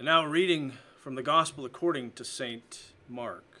And now, reading from the Gospel according to St. Mark.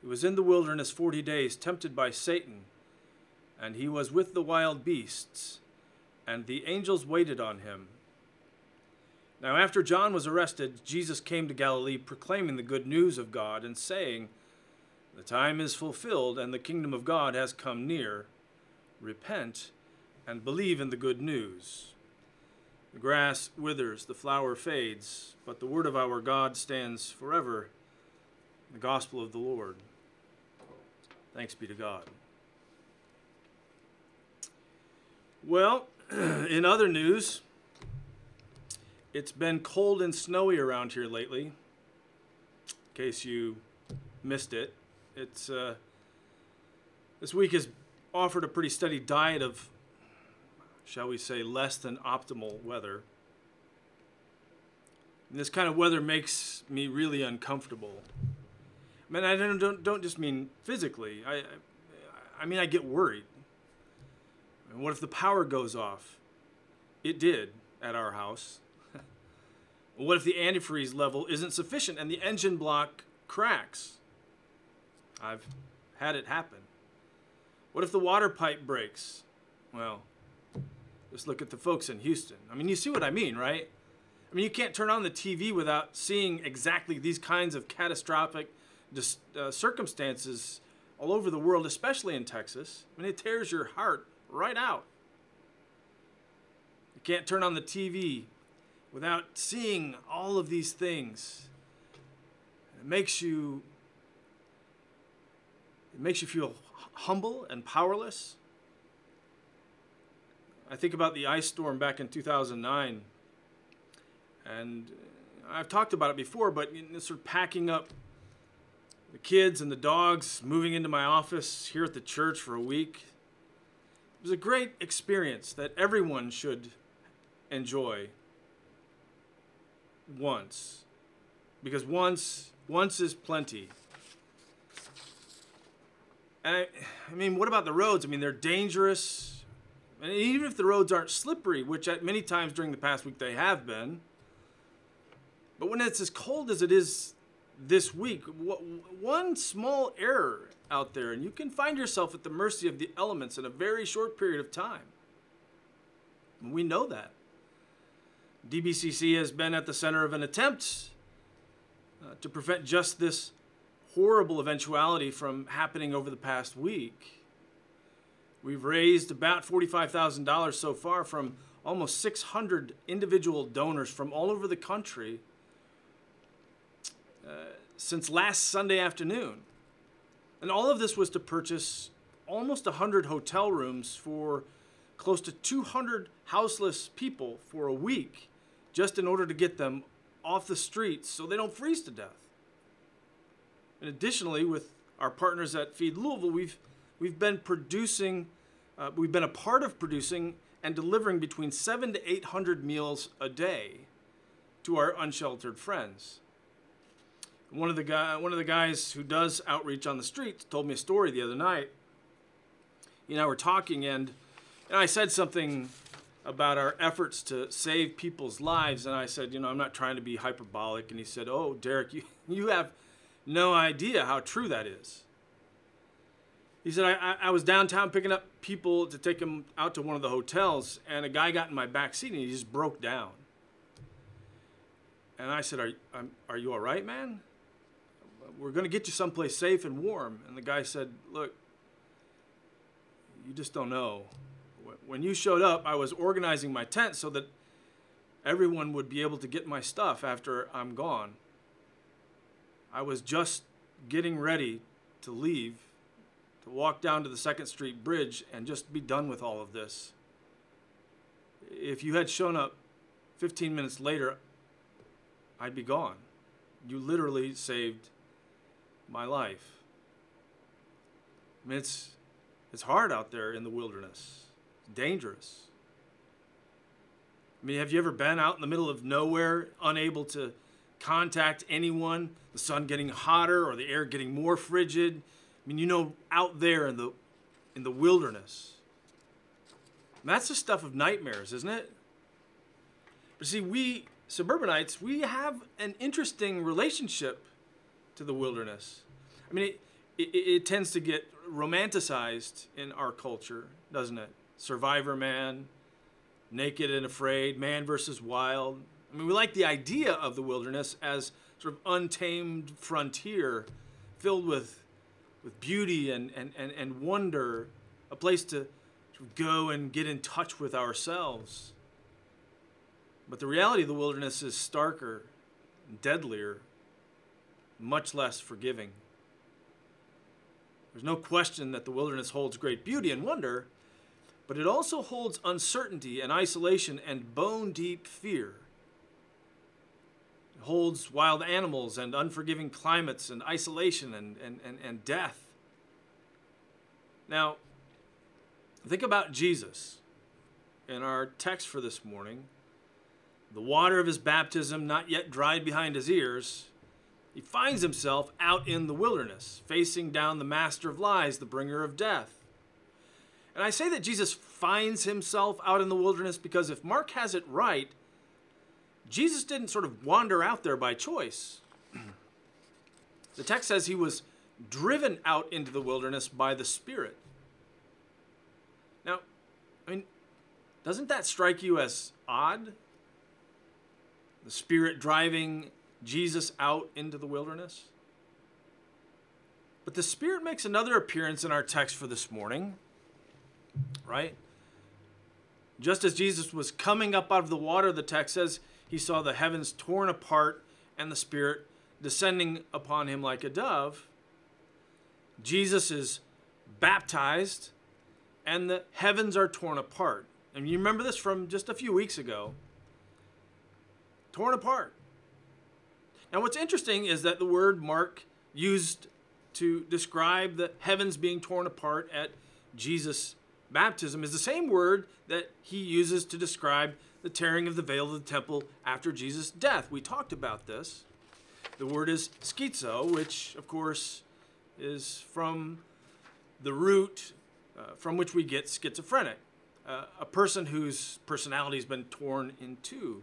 He was in the wilderness forty days, tempted by Satan, and he was with the wild beasts, and the angels waited on him. Now, after John was arrested, Jesus came to Galilee, proclaiming the good news of God, and saying, The time is fulfilled, and the kingdom of God has come near. Repent and believe in the good news. The grass withers, the flower fades, but the word of our God stands forever. The gospel of the Lord. Thanks be to God. Well, in other news, it's been cold and snowy around here lately. In case you missed it, it's uh, this week has offered a pretty steady diet of shall we say, less than optimal weather. And this kind of weather makes me really uncomfortable. I mean, I don't, don't, don't just mean physically. I, I, I mean, I get worried. What if the power goes off? It did at our house. what if the antifreeze level isn't sufficient and the engine block cracks? I've had it happen. What if the water pipe breaks? Well, just look at the folks in Houston. I mean, you see what I mean, right? I mean, you can't turn on the TV without seeing exactly these kinds of catastrophic uh, circumstances all over the world, especially in Texas. I mean, it tears your heart right out. You can't turn on the TV without seeing all of these things. It makes you it makes you feel humble and powerless. I think about the ice storm back in 2009, and I've talked about it before, but sort of packing up the kids and the dogs, moving into my office here at the church for a week. It was a great experience that everyone should enjoy once, because once once is plenty. And I, I mean, what about the roads? I mean, they're dangerous and even if the roads aren't slippery, which at many times during the past week they have been, but when it's as cold as it is this week, one small error out there, and you can find yourself at the mercy of the elements in a very short period of time. We know that. DBCC has been at the center of an attempt uh, to prevent just this horrible eventuality from happening over the past week. We've raised about $45,000 so far from almost 600 individual donors from all over the country since last Sunday afternoon. And all of this was to purchase almost 100 hotel rooms for close to 200 houseless people for a week just in order to get them off the streets so they don't freeze to death. And additionally, with our partners at Feed Louisville, we've we've been producing, uh, we've been a part of producing and delivering between seven to 800 meals a day to our unsheltered friends. One of the guy, one of the guys who does outreach on the streets told me a story the other night. You know, we're talking, and and I said something about our efforts to save people's lives, and I said, you know, I'm not trying to be hyperbolic, and he said, oh, Derek, you you have no idea how true that is. He said, I, I was downtown picking up people to take them out to one of the hotels, and a guy got in my back seat and he just broke down. And I said, Are, are you all right, man? We're going to get you someplace safe and warm. And the guy said, Look, you just don't know. When you showed up, I was organizing my tent so that everyone would be able to get my stuff after I'm gone. I was just getting ready to leave, to walk down to the Second Street Bridge and just be done with all of this. If you had shown up 15 minutes later, I'd be gone. You literally saved my life. I mean, it's, it's hard out there in the wilderness, it's dangerous. I mean, have you ever been out in the middle of nowhere, unable to contact anyone, the sun getting hotter or the air getting more frigid? I mean, you know, out there in the, in the wilderness. And that's the stuff of nightmares, isn't it? But see, we suburbanites, we have an interesting relationship to the wilderness. I mean, it, it, it tends to get romanticized in our culture, doesn't it? Survivor man, naked and afraid, man versus wild. I mean, we like the idea of the wilderness as sort of untamed frontier filled with, with beauty and, and, and, and wonder, a place to go and get in touch with ourselves. But the reality of the wilderness is starker, and deadlier, much less forgiving. There's no question that the wilderness holds great beauty and wonder, but it also holds uncertainty and isolation and bone deep fear. It holds wild animals and unforgiving climates and isolation and, and, and, and death. Now, think about Jesus in our text for this morning. The water of his baptism not yet dried behind his ears, he finds himself out in the wilderness, facing down the master of lies, the bringer of death. And I say that Jesus finds himself out in the wilderness because if Mark has it right, Jesus didn't sort of wander out there by choice. the text says he was driven out into the wilderness by the Spirit. Now, I mean, doesn't that strike you as odd? The Spirit driving Jesus out into the wilderness? But the Spirit makes another appearance in our text for this morning right? Just as Jesus was coming up out of the water, the text says he saw the heavens torn apart and the Spirit descending upon him like a dove. Jesus is baptized and the heavens are torn apart. And you remember this from just a few weeks ago. Torn apart. Now, what's interesting is that the word Mark used to describe the heavens being torn apart at Jesus' baptism is the same word that he uses to describe the tearing of the veil of the temple after Jesus' death. We talked about this. The word is schizo, which, of course, is from the root uh, from which we get schizophrenic, uh, a person whose personality has been torn in two.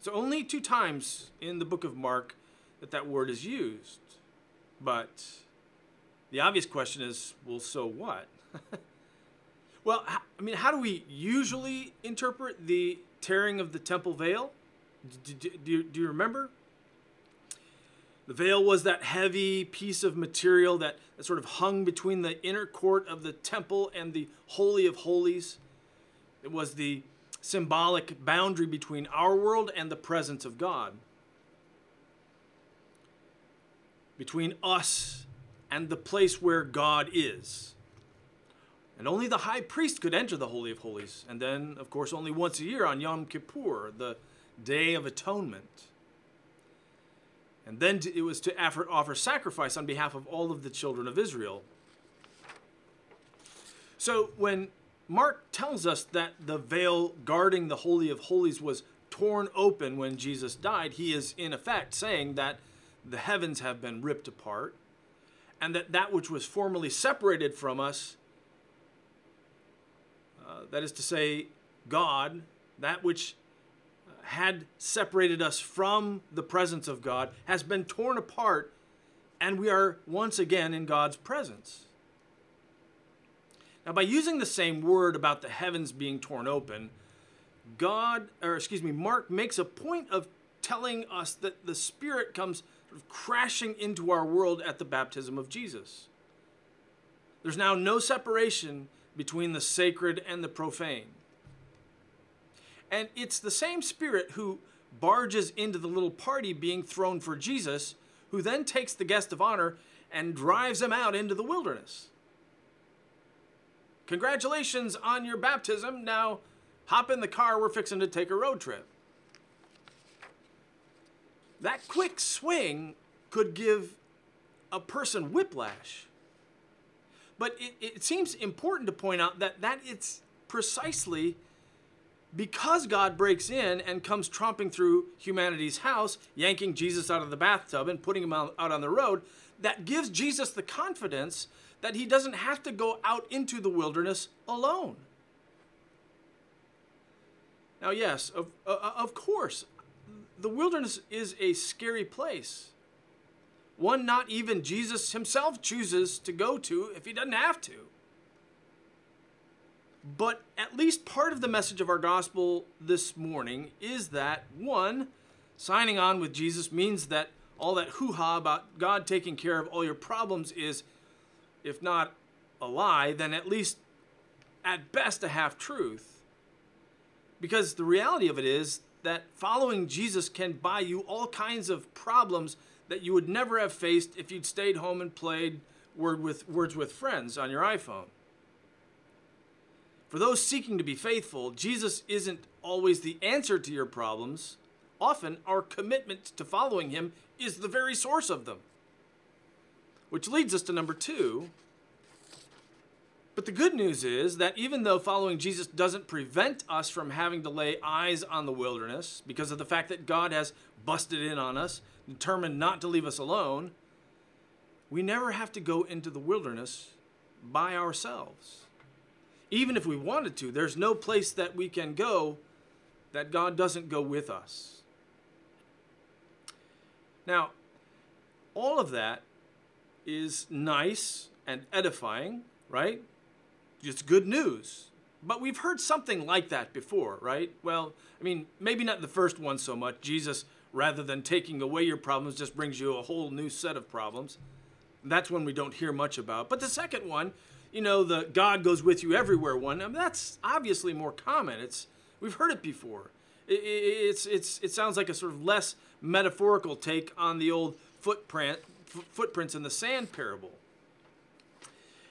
So, only two times in the book of Mark that that word is used. But the obvious question is well, so what? Well, I mean, how do we usually interpret the tearing of the temple veil? Do, do, do, you remember? The veil was that heavy piece of material that, that sort of hung between the inner court of the temple and the Holy of Holies. It was the symbolic boundary between our world and the presence of God. Between us and the place where God is. And only the high priest could enter the Holy of Holies. And then, of course, only once a year on Yom Kippur, the Day of Atonement. And then it was to offer sacrifice on behalf of all of the children of Israel. So when Mark tells us that the veil guarding the Holy of Holies was torn open when Jesus died, he is in effect saying that the heavens have been ripped apart and that that which was formerly separated from us uh, that is to say, God, that which uh, had separated us from the presence of God, has been torn apart, and we are once again in God's presence. Now, by using the same word about the heavens being torn open, God, or excuse me, Mark makes a point of telling us that the Spirit comes sort of crashing into our world at the baptism of Jesus. There's now no separation between the sacred and the profane. And it's the same spirit who barges into the little party being thrown for Jesus, who then takes the guest of honor and drives him out into the wilderness. Congratulations on your baptism. Now hop in the car, we're fixing to take a road trip. That quick swing could give a person whiplash. But it, it seems important to point out that that it's precisely because God breaks in and comes tromping through humanity's house, yanking Jesus out of the bathtub and putting him out, out on the road, that gives Jesus the confidence that he doesn't have to go out into the wilderness alone. Now, yes, of, uh, of course, the wilderness is a scary place. One not even Jesus himself chooses to go to if he doesn't have to. But at least part of the message of our gospel this morning is that one, signing on with Jesus means that all that hoo ha about God taking care of all your problems is, if not a lie, then at least at best a half truth. Because the reality of it is that following Jesus can buy you all kinds of problems that you would never have faced if you'd stayed home and played word with, Words with Friends on your iPhone. For those seeking to be faithful, Jesus isn't always the answer to your problems. Often, our commitment to following him is the very source of them. Which leads us to number two. But the good news is that even though following Jesus doesn't prevent us from having to lay eyes on the wilderness because of the fact that God has busted in on us, determined not to leave us alone, we never have to go into the wilderness by ourselves even if we wanted to, there's no place that we can go that God doesn't go with us. Now, all of that is nice and edifying, right? It's good news. But we've heard something like that before, right? Well, I mean, maybe not the first one so much. Jesus, rather than taking away your problems, just brings you a whole new set of problems. That's one we don't hear much about. But the second one, you know, the God goes with you everywhere one. I mean, that's obviously more common. It's we've heard it before. It, it's it's it sounds like a sort of less metaphorical take on the old footprint footprints in the sand parable.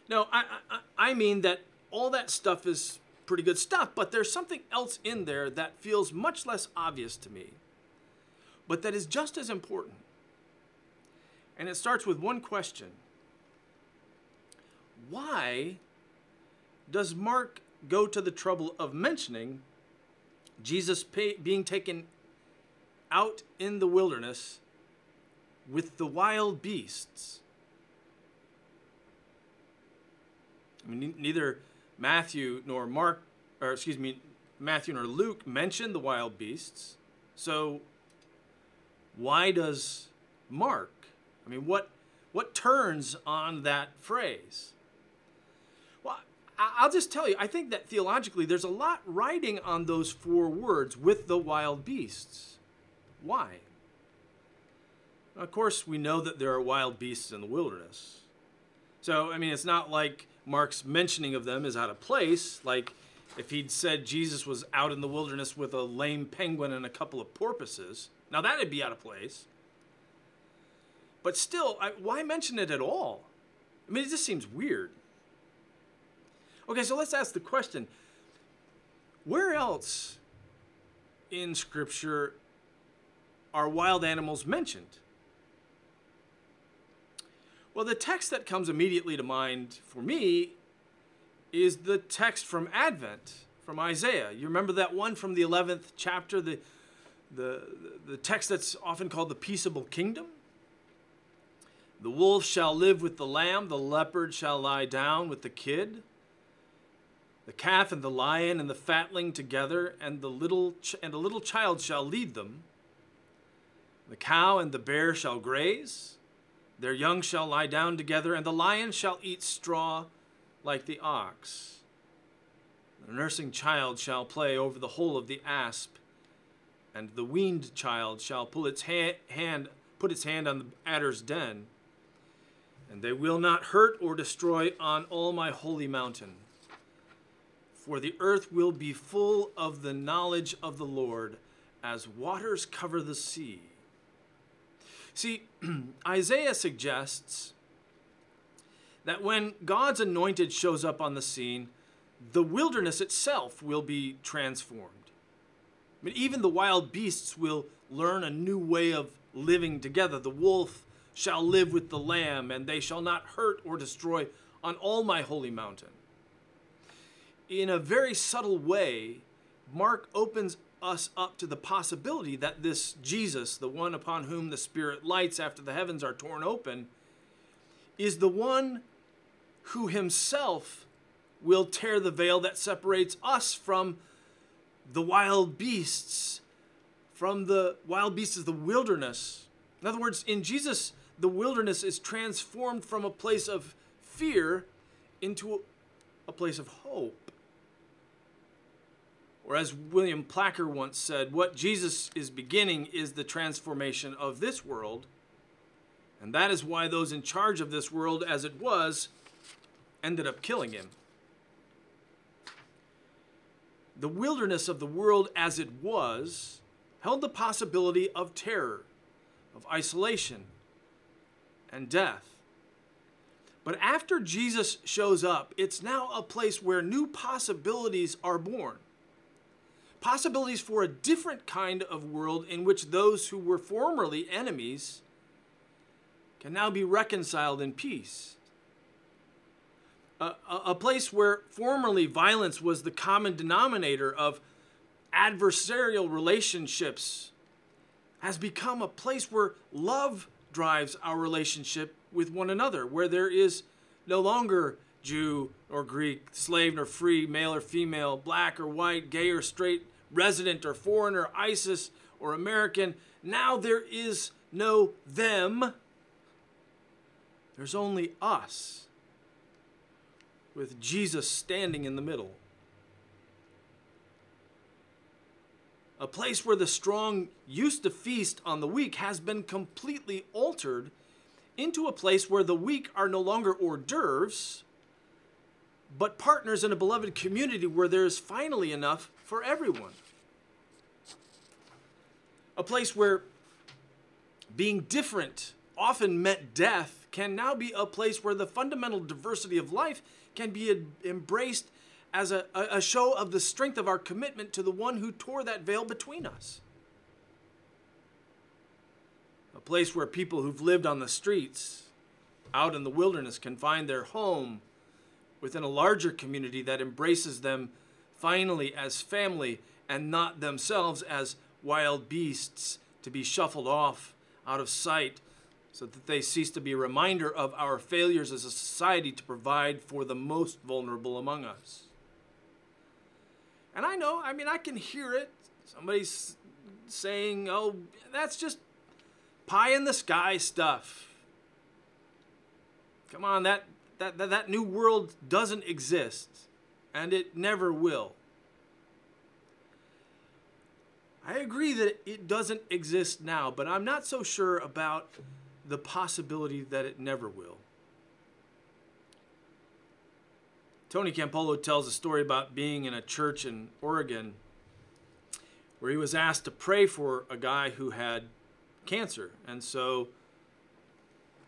No, I, I I mean that all that stuff is pretty good stuff, but there's something else in there that feels much less obvious to me, but that is just as important. And it starts with one question why does Mark go to the trouble of mentioning Jesus pay, being taken out in the wilderness with the wild beasts? I mean, neither Matthew nor Mark, or excuse me, Matthew nor Luke mention the wild beasts. So why does Mark? I mean, what what turns on that phrase? Well, I'll just tell you, I think that theologically there's a lot riding on those four words with the wild beasts. Why? Of course, we know that there are wild beasts in the wilderness. So, I mean, it's not like Mark's mentioning of them is out of place. Like if he'd said Jesus was out in the wilderness with a lame penguin and a couple of porpoises, now that'd be out of place. But still, I, why mention it at all? I mean, it just seems weird. Okay, so let's ask the question where else in Scripture are wild animals mentioned? Well, the text that comes immediately to mind for me is the text from Advent, from Isaiah. You remember that one from the 11th chapter, the, the, the text that's often called the peaceable kingdom? The wolf shall live with the lamb, the leopard shall lie down with the kid the calf and the lion and the fatling together, and the little ch- and a little child shall lead them. The cow and the bear shall graze, their young shall lie down together, and the lion shall eat straw like the ox. The nursing child shall play over the hole of the asp, and the weaned child shall pull its ha- hand, put its hand on the adder's den. And they will not hurt or destroy on all my holy mountain For the earth will be full of the knowledge of the Lord as waters cover the sea. See, Isaiah suggests that when God's anointed shows up on the scene, the wilderness itself will be transformed. Mean, even the wild beasts will learn a new way of living together. The wolf shall live with the lamb, and they shall not hurt or destroy on all my holy mountain. In a very subtle way, Mark opens us up to the possibility that this Jesus, the one upon whom the Spirit lights after the heavens are torn open, is the one who himself will tear the veil that separates us from the wild beasts, from the wild beasts of the wilderness. In other words, in Jesus, the wilderness is transformed from a place of fear into a place of hope. Or as William Placher once said, what Jesus is beginning is the transformation of this world. And that is why those in charge of this world as it was ended up killing him. The wilderness of the world as it was held the possibility of terror, of isolation, and death. But after Jesus shows up, it's now a place where new possibilities are born. Possibilities for a different kind of world in which those who were formerly enemies can now be reconciled in peace. A, a place where formerly violence was the common denominator of adversarial relationships has become a place where love drives our relationship with one another, where there is no longer Jew or Greek, slave nor free, male or female, black or white, gay or straight, resident or foreigner, ISIS or American. Now there is no them, there's only us with Jesus standing in the middle. A place where the strong used to feast on the weak has been completely altered into a place where the weak are no longer hors d'oeuvres, but partners in a beloved community where there is finally enough for everyone. A place where being different often meant death can now be a place where the fundamental diversity of life can be embraced as a, a show of the strength of our commitment to the one who tore that veil between us. A place where people who've lived on the streets, out in the wilderness, can find their home within a larger community that embraces them finally as family and not themselves as wild beasts to be shuffled off out of sight so that they cease to be a reminder of our failures as a society to provide for the most vulnerable among us. And I know, I mean, I can hear it. Somebody's saying, oh, that's just pie in the sky stuff. Come on, that, that, that, that new world doesn't exist, and it never will. I agree that it doesn't exist now, but I'm not so sure about the possibility that it never will. Tony Campolo tells a story about being in a church in Oregon where he was asked to pray for a guy who had cancer. And so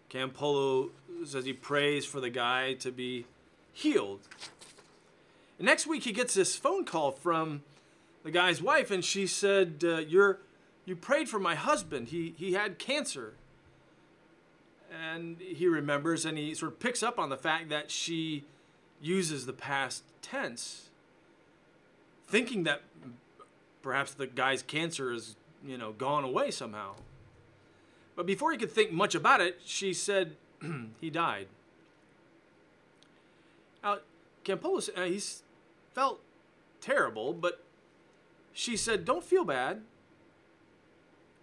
Campolo says he prays for the guy to be healed. And next week he gets this phone call from the guy's wife, and she said, uh, "You're you prayed for my husband. He he had cancer, and he remembers and he sort of picks up on the fact that she uses the past tense thinking that perhaps the guy's cancer is you know gone away somehow. But before he could think much about it she said he died. Now Campolo, uh, he felt terrible but she said don't feel bad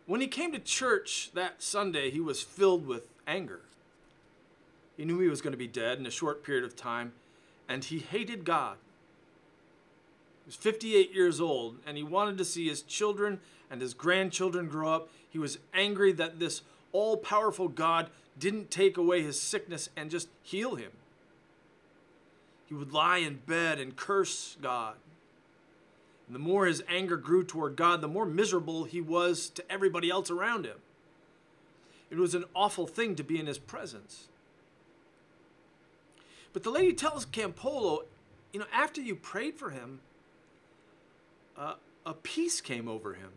when he came to church that sunday he was filled with anger. He knew he was going to be dead in a short period of time, and he hated God. He was 58 years old, and he wanted to see his children and his grandchildren grow up. He was angry that this all powerful God didn't take away his sickness and just heal him. He would lie in bed and curse God. And the more his anger grew toward God, the more miserable he was to everybody else around him. It was an awful thing to be in his presence. But the lady tells Campolo, you know, after you prayed for him, uh, a peace came over him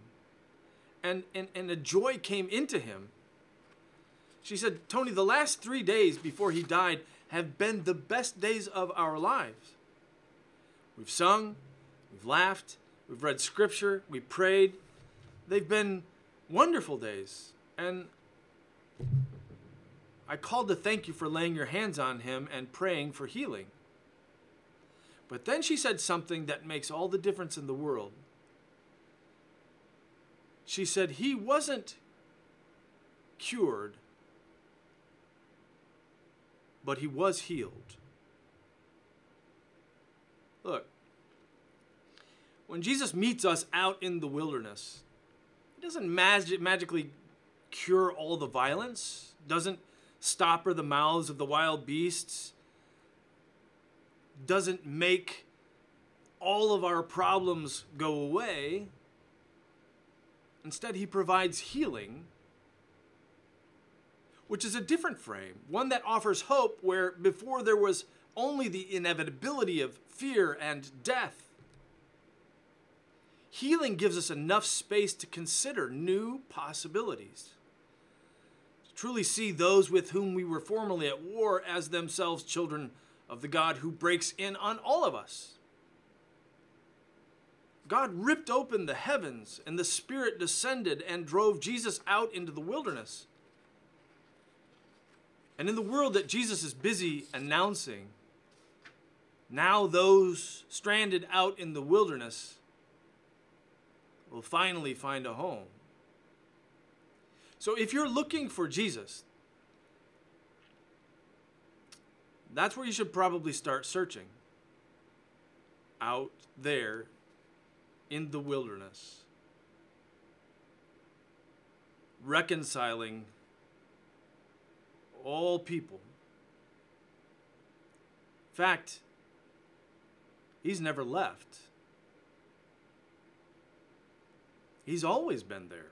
and, and, and a joy came into him. She said, Tony, the last three days before he died have been the best days of our lives. We've sung, we've laughed, we've read scripture, we prayed. They've been wonderful days. And I called to thank you for laying your hands on him and praying for healing. But then she said something that makes all the difference in the world. She said, He wasn't cured, but he was healed. Look, when Jesus meets us out in the wilderness, he doesn't mag- magically cure all the violence, doesn't stopper the mouths of the wild beasts, doesn't make all of our problems go away. Instead, he provides healing, which is a different frame, one that offers hope where before there was only the inevitability of fear and death. Healing gives us enough space to consider new possibilities to truly see those with whom we were formerly at war as themselves children of the God who breaks in on all of us. God ripped open the heavens, and the Spirit descended and drove Jesus out into the wilderness. And in the world that Jesus is busy announcing, now those stranded out in the wilderness will finally find a home. So if you're looking for Jesus, that's where you should probably start searching. Out there in the wilderness. Reconciling all people. In fact, he's never left. He's always been there.